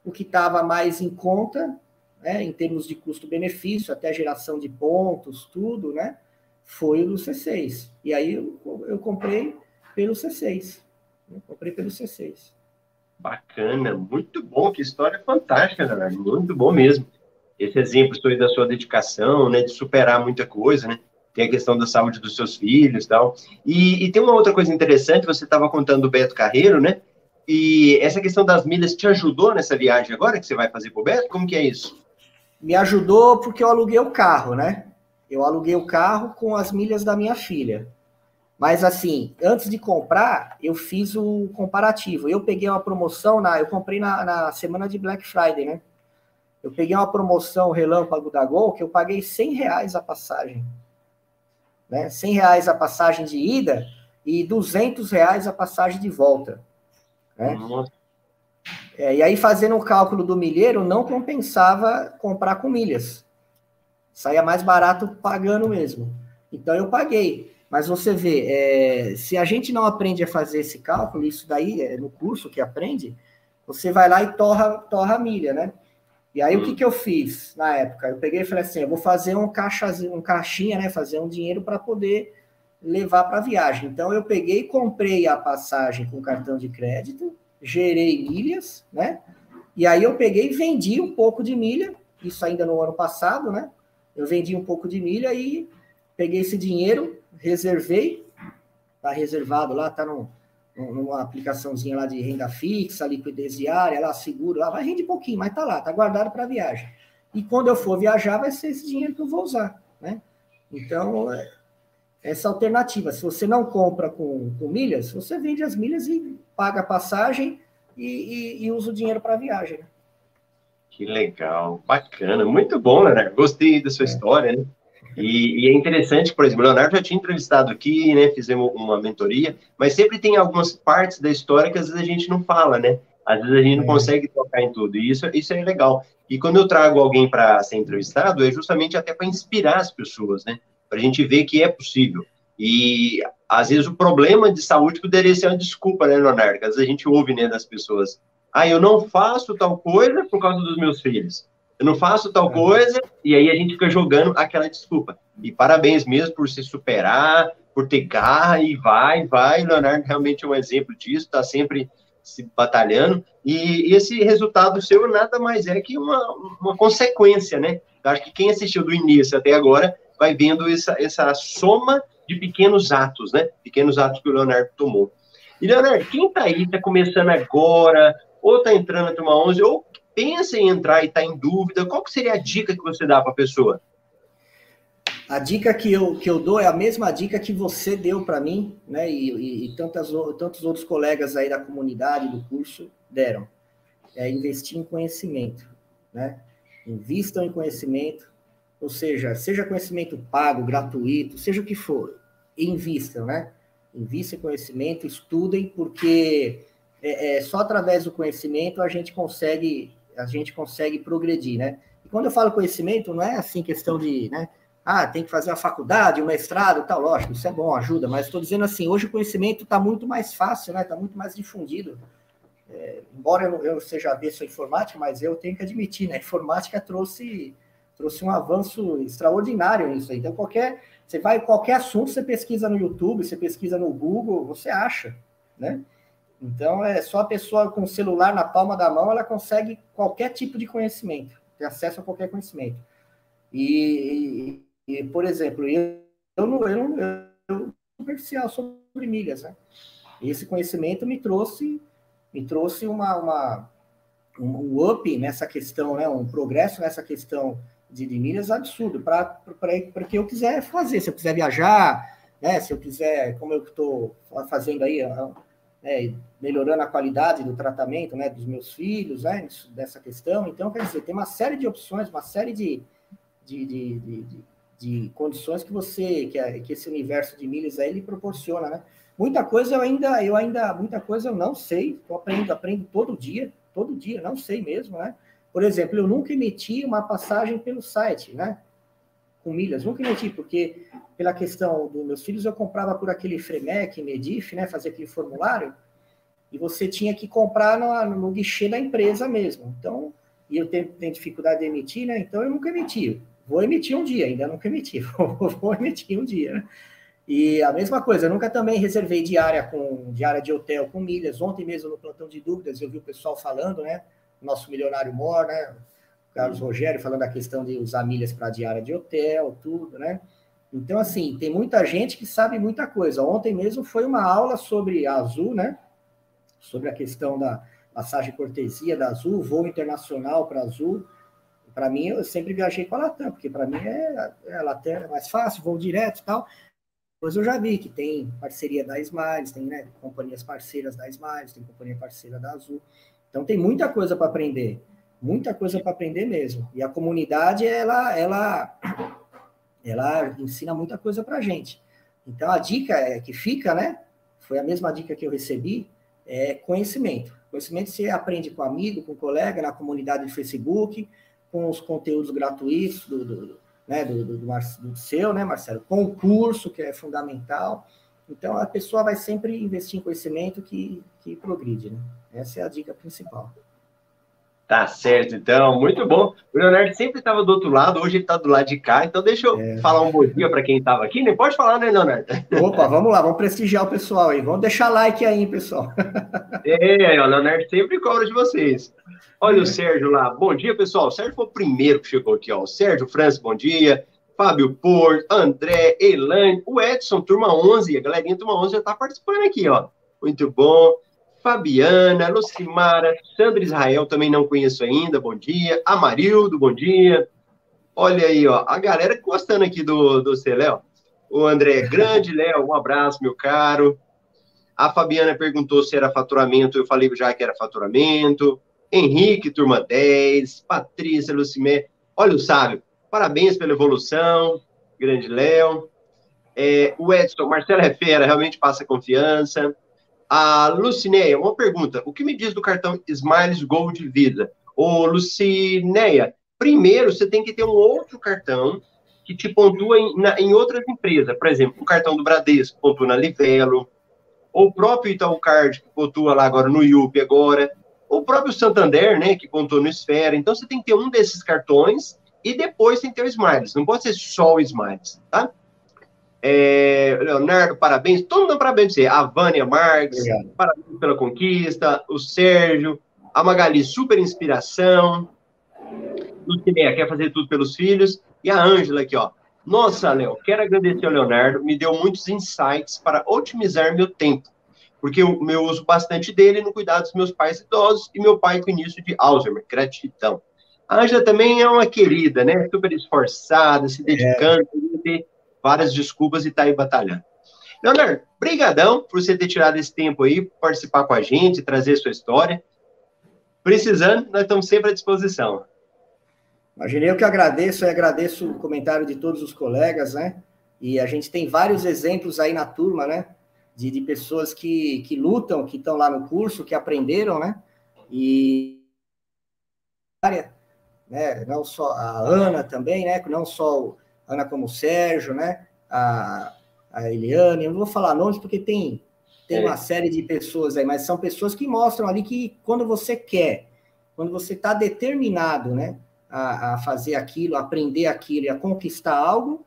o que estava mais em conta, né, em termos de custo-benefício, até geração de pontos, tudo, né? Foi o do C6. E aí eu, eu comprei pelo C6. Eu comprei pelo C6. Bacana, muito bom, que história fantástica, galera. Muito bom mesmo. Esse exemplo foi da sua dedicação, né, de superar muita coisa, né? Tem a questão da saúde dos seus filhos e tal. E, tem uma outra coisa interessante, você estava contando do Beto Carreiro, né? E essa questão das milhas te ajudou nessa viagem agora que você vai fazer com o Beto? Como que é isso? Me ajudou porque eu aluguei o carro, né? Eu aluguei o carro com as milhas da minha filha. Mas assim, antes de comprar, eu fiz o comparativo. Eu peguei uma promoção na, eu comprei na, na semana de Black Friday, né? Eu peguei uma promoção relâmpago da Gol que eu paguei 100 reais a passagem, né? 100 reais a passagem de ida e 200 reais a passagem de volta, né? É, e aí fazendo o cálculo do milheiro não compensava comprar com milhas, saía mais barato pagando mesmo. Então eu paguei. Mas você vê, é, se a gente não aprende a fazer esse cálculo, isso daí é no curso que aprende, você vai lá e torra, torra a milha, né? E aí hum. o que, hum. que eu fiz na época? Eu peguei e falei assim, eu vou fazer um caixazinho, um caixinha, né? Fazer um dinheiro para poder levar para a viagem. Então eu peguei e comprei a passagem com cartão de crédito, gerei milhas, né? E aí eu peguei e vendi um pouco de milha, isso ainda no ano passado, né? Eu vendi um pouco de milha e peguei esse dinheiro, reservei, tá reservado lá, tá no, numa aplicaçãozinha lá de renda fixa, liquidez diária, lá seguro, lá vai rende pouquinho, mas tá lá, tá guardado para viagem. E quando eu for viajar, vai ser esse dinheiro que eu vou usar, né? Então, é, essa alternativa, se você não compra com, com milhas, você vende as milhas e paga a passagem e, e, e usa o dinheiro para viagem. Né? Que legal, bacana, muito bom, né? Gostei da sua é. história, né? E, e, é interessante, por exemplo, o Leonardo já tinha entrevistado aqui, né? Fizemos uma mentoria, mas sempre tem algumas partes da história que às vezes a gente não fala, né? Às vezes a gente não é. consegue tocar em tudo, e isso, isso é legal. E quando eu trago alguém para ser entrevistado, é justamente até para inspirar as pessoas, né? Para a gente ver que é possível. E às vezes o problema de saúde poderia ser uma desculpa, né, Leonardo? Às vezes a gente ouve, né, das pessoas, ah, eu não faço tal coisa por causa dos meus filhos eu não faço tal coisa, e aí a gente fica jogando aquela desculpa. E parabéns mesmo por se superar, por ter garra, e vai, vai. Leonardo realmente é um exemplo disso, está sempre se batalhando, e, esse resultado seu nada mais é que uma, uma consequência, né? Eu acho que quem assistiu do início até agora vai vendo essa, essa soma de pequenos atos, né? Pequenos atos que o Leonardo tomou. E, Leonardo, quem está aí, está começando agora, ou está entrando na turma 11, ou pensa em entrar e está em dúvida, qual seria a dica que você dá para a pessoa? A dica que eu, que eu dou é a mesma dica que você deu para mim, né? E, e, e tantas, tantos outros colegas aí da comunidade, do curso, deram. É investir em conhecimento, né? Invistam em conhecimento, ou seja, seja conhecimento pago, gratuito, seja o que for, invistam, né? Invistam em conhecimento, estudem, porque é, é, só através do conhecimento a gente consegue a gente consegue progredir, né? E quando eu falo conhecimento, não é assim questão de, né? Ah, tem que fazer uma faculdade, um mestrado, tal, lógico, isso é bom, ajuda, mas estou dizendo assim, hoje o conhecimento está muito mais fácil, né? Está muito mais difundido. É, embora eu, eu seja avesso à informática, mas eu tenho que admitir, né? A informática trouxe, trouxe um avanço extraordinário nisso aí. Então, qualquer, você vai qualquer assunto, você pesquisa no YouTube, você pesquisa no Google, você acha, né? Então, é só a pessoa com o celular na palma da mão, ela consegue qualquer tipo de conhecimento, ter acesso a qualquer conhecimento. E, e, e por exemplo, eu, eu não, eu eu, comercial sobre milhas, né? Esse conhecimento me trouxe, me trouxe uma, uma um up nessa questão, né? Um progresso nessa questão de, de milhas absurdo para que eu quiser fazer. Se eu quiser viajar, né? Se eu quiser, como eu estou fazendo aí, né, melhorando a qualidade do tratamento né, dos meus filhos, né, dessa questão. Então, quer dizer, tem uma série de opções, uma série de, de, de, de, de condições que você, que, que esse universo de milhas aí ele proporciona, né? Muita coisa eu ainda, eu ainda, muita coisa eu não sei, eu aprendo, aprendo todo dia, todo dia, não sei mesmo, né? Por exemplo, eu nunca emiti uma passagem pelo site, né? Com milhas, nunca emiti, porque pela questão dos meus filhos eu comprava por aquele Fremec, Medif, né? Fazer aquele formulário, e você tinha que comprar no, no guichê da empresa mesmo. Então, e eu tenho, tenho dificuldade de emitir, né? Então eu nunca emiti. Vou emitir um dia, ainda nunca emiti, vou, emitir um dia, né? E a mesma coisa, eu nunca também reservei diária com diária de hotel com milhas. Ontem mesmo no plantão de dúvidas eu vi o pessoal falando, né? Nosso milionário Mor, né? Carlos Rogério falando da questão de usar milhas para diária de hotel, tudo, né? Então, assim, tem muita gente que sabe muita coisa. Ontem mesmo foi uma aula sobre a Azul, né? Sobre a questão da passagem cortesia da Azul, voo internacional para Azul. Para mim, eu sempre viajei com a Latam, porque para mim é, é a Latam é mais fácil, voo direto e tal. Depois eu já vi que tem parceria da Smiles, tem né, companhias parceiras da Smiles, tem companhia parceira da Azul. Então tem muita coisa para aprender, muita coisa para aprender mesmo. E a comunidade ela ela ela ensina muita coisa para gente. Então a dica é que fica, né? Foi a mesma dica que eu recebi, é conhecimento. Conhecimento você aprende com amigo, com colega, na comunidade de Facebook, com os conteúdos gratuitos do, do né, do, do, do, seu, né, Marcelo? Concurso, que é fundamental. Então, a pessoa vai sempre investir em conhecimento que, que progride, né? Essa é a dica principal. Tá certo, então, muito bom. O Leonardo sempre estava do outro lado, hoje ele está do lado de cá, então deixa eu é. falar um bom dia para quem estava aqui, nem pode falar, né, Leonardo? Opa, vamos lá, vamos prestigiar o pessoal aí, vamos deixar like aí, pessoal. É, o Leonardo sempre cobra de vocês. Olha o Sérgio lá. Bom dia, pessoal. O Sérgio foi o primeiro que chegou aqui, ó. O Sérgio França, bom dia. Fábio Porto, André, Elane, o Edson, turma 11. A galerinha turma 11 já está participando aqui, ó. Muito bom. Fabiana, Lucimara, Sandra Israel, também não conheço ainda, bom dia. Amarildo, bom dia. Olha aí, ó, a galera gostando aqui do, do Celéu. O André Grande, Léo, um abraço, meu caro. A Fabiana perguntou se era faturamento, eu falei já que era faturamento. Henrique, turma 10, Patrícia, Lucimé. Olha o sábio, parabéns pela evolução, grande Léo. É, o Edson, Marcelo é fera, realmente passa confiança. A Lucineia, uma pergunta: o que me diz do cartão Smiles Gold Visa? Ô, Lucineia, primeiro você tem que ter um outro cartão que te pontua em, na, em outras empresas. Por exemplo, o cartão do Bradesco pontua na Livelo, ou o próprio Itaú Card, que pontua lá agora no IUP agora o próprio Santander, né, que contou no Esfera. Então, você tem que ter um desses cartões e depois tem que ter o Smiles. Não pode ser só o Smiles, tá? É, Leonardo, parabéns. Todo mundo dá parabéns pra você. A Vânia Marques, Obrigado. parabéns pela conquista. O Sérgio, a Magali, super inspiração. Lucinéia, quer fazer tudo pelos filhos. E a Ângela aqui, ó. Nossa, Léo, quero agradecer ao Leonardo, me deu muitos insights para otimizar meu tempo porque eu, eu uso bastante dele no cuidado dos meus pais idosos e meu pai com início de Alzheimer. Gratidão. A Ângela também é uma querida, né? Super esforçada, se dedicando, é. Várias desculpas e está aí batalhando. Leonardo, brigadão por você ter tirado esse tempo aí, participar com a gente, trazer sua história. Precisando, nós estamos sempre à disposição. Imaginei eu que agradeço, e agradeço o comentário de todos os colegas, né? E a gente tem vários exemplos aí na turma, né? de, de pessoas que, que lutam, que estão lá no curso, que aprenderam, né? E né? não só a Ana também, né? Não só Ana como o Sérgio, né? A, a Eliane, eu não vou falar nomes porque tem, tem é. uma série de pessoas aí, mas são pessoas que mostram ali que quando você quer, quando você está determinado, né? A, a, fazer aquilo, a aprender aquilo e a conquistar algo,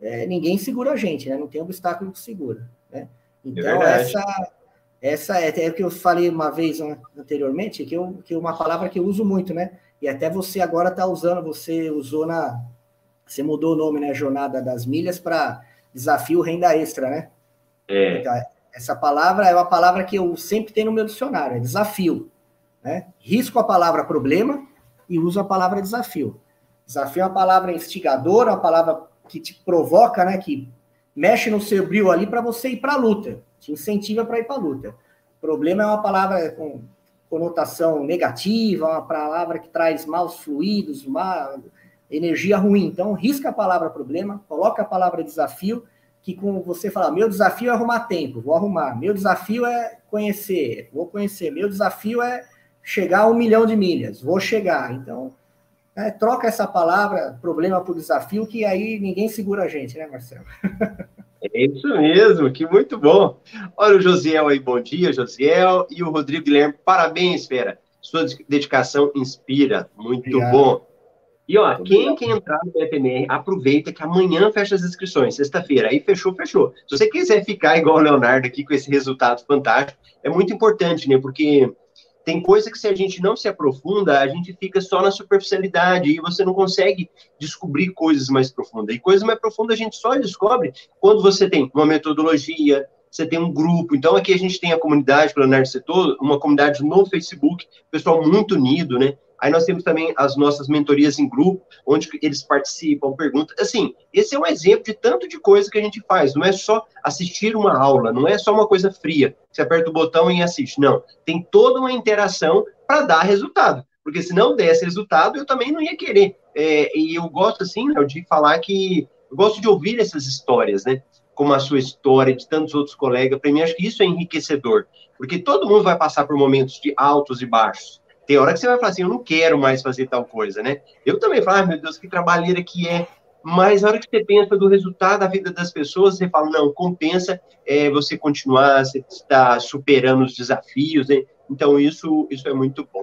é, ninguém segura a gente, né? Não tem obstáculo que segura, né? Então, é essa, essa é, é o que eu falei uma vez anteriormente, que, eu, que é uma palavra que eu uso muito, né? E até você agora está usando, você usou na. Você mudou o nome, né? Jornada das Milhas para desafio renda extra, né? É. Então, essa palavra é uma palavra que eu sempre tenho no meu dicionário, é desafio. Né? Risco a palavra problema e uso a palavra desafio. Desafio é uma palavra instigadora, uma palavra que te provoca, né? Que mexe no seu brilho ali para você ir para a luta, te incentiva para ir para a luta. Problema é uma palavra com conotação negativa, uma palavra que traz maus fluidos, má, energia ruim. Então, risca a palavra problema, coloca a palavra desafio, que com você falar, meu desafio é arrumar tempo, vou arrumar. Meu desafio é conhecer, vou conhecer. Meu desafio é chegar a um milhão de milhas, vou chegar. Então, é, troca essa palavra problema por desafio, que aí ninguém segura a gente, né, Marcelo? É isso mesmo, que muito bom. Olha o Josiel aí, bom dia, Josiel. E o Rodrigo Guilherme, parabéns, Fera. Sua dedicação inspira, muito Obrigado. bom. E ó, quem quer entrar no BFMR, aproveita que amanhã fecha as inscrições, sexta-feira. Aí fechou, fechou. Se você quiser ficar igual o Leonardo aqui com esse resultado fantástico, é muito importante, né? Porque tem coisa que se a gente não se aprofunda, a gente fica só na superficialidade e você não consegue descobrir coisas mais profundas. E coisas mais profundas a gente só descobre quando você tem uma metodologia, você tem um grupo. Então aqui a gente tem a comunidade, pelo Leonardo Setor, uma comunidade no Facebook, pessoal muito unido, né? Aí nós temos também as nossas mentorias em grupo, onde eles participam, perguntam. Assim, esse é um exemplo de tanto de coisa que a gente faz. Não é só assistir uma aula, não é só uma coisa fria. Você aperta o botão e assiste. Não. Tem toda uma interação para dar resultado. Porque se não desse resultado, eu também não ia querer. É, e eu gosto, assim, de falar que. Eu gosto de ouvir essas histórias, né? Como a sua história, de tantos outros colegas. Para mim, acho que isso é enriquecedor. Porque todo mundo vai passar por momentos de altos e baixos. Tem hora que você vai falar assim, eu não quero mais fazer tal coisa, né? Eu também falo, ah, meu Deus, que trabalheira que é. Mas na hora que você pensa do resultado da vida das pessoas, você fala, não, compensa é, você continuar, você está superando os desafios, né? Então, isso, isso é muito bom.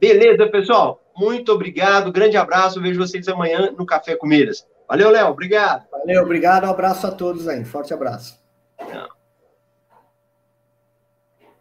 Beleza, pessoal? Muito obrigado, grande abraço, vejo vocês amanhã no Café com Valeu, Léo, obrigado. Valeu, obrigado, um abraço a todos aí, forte abraço. Não.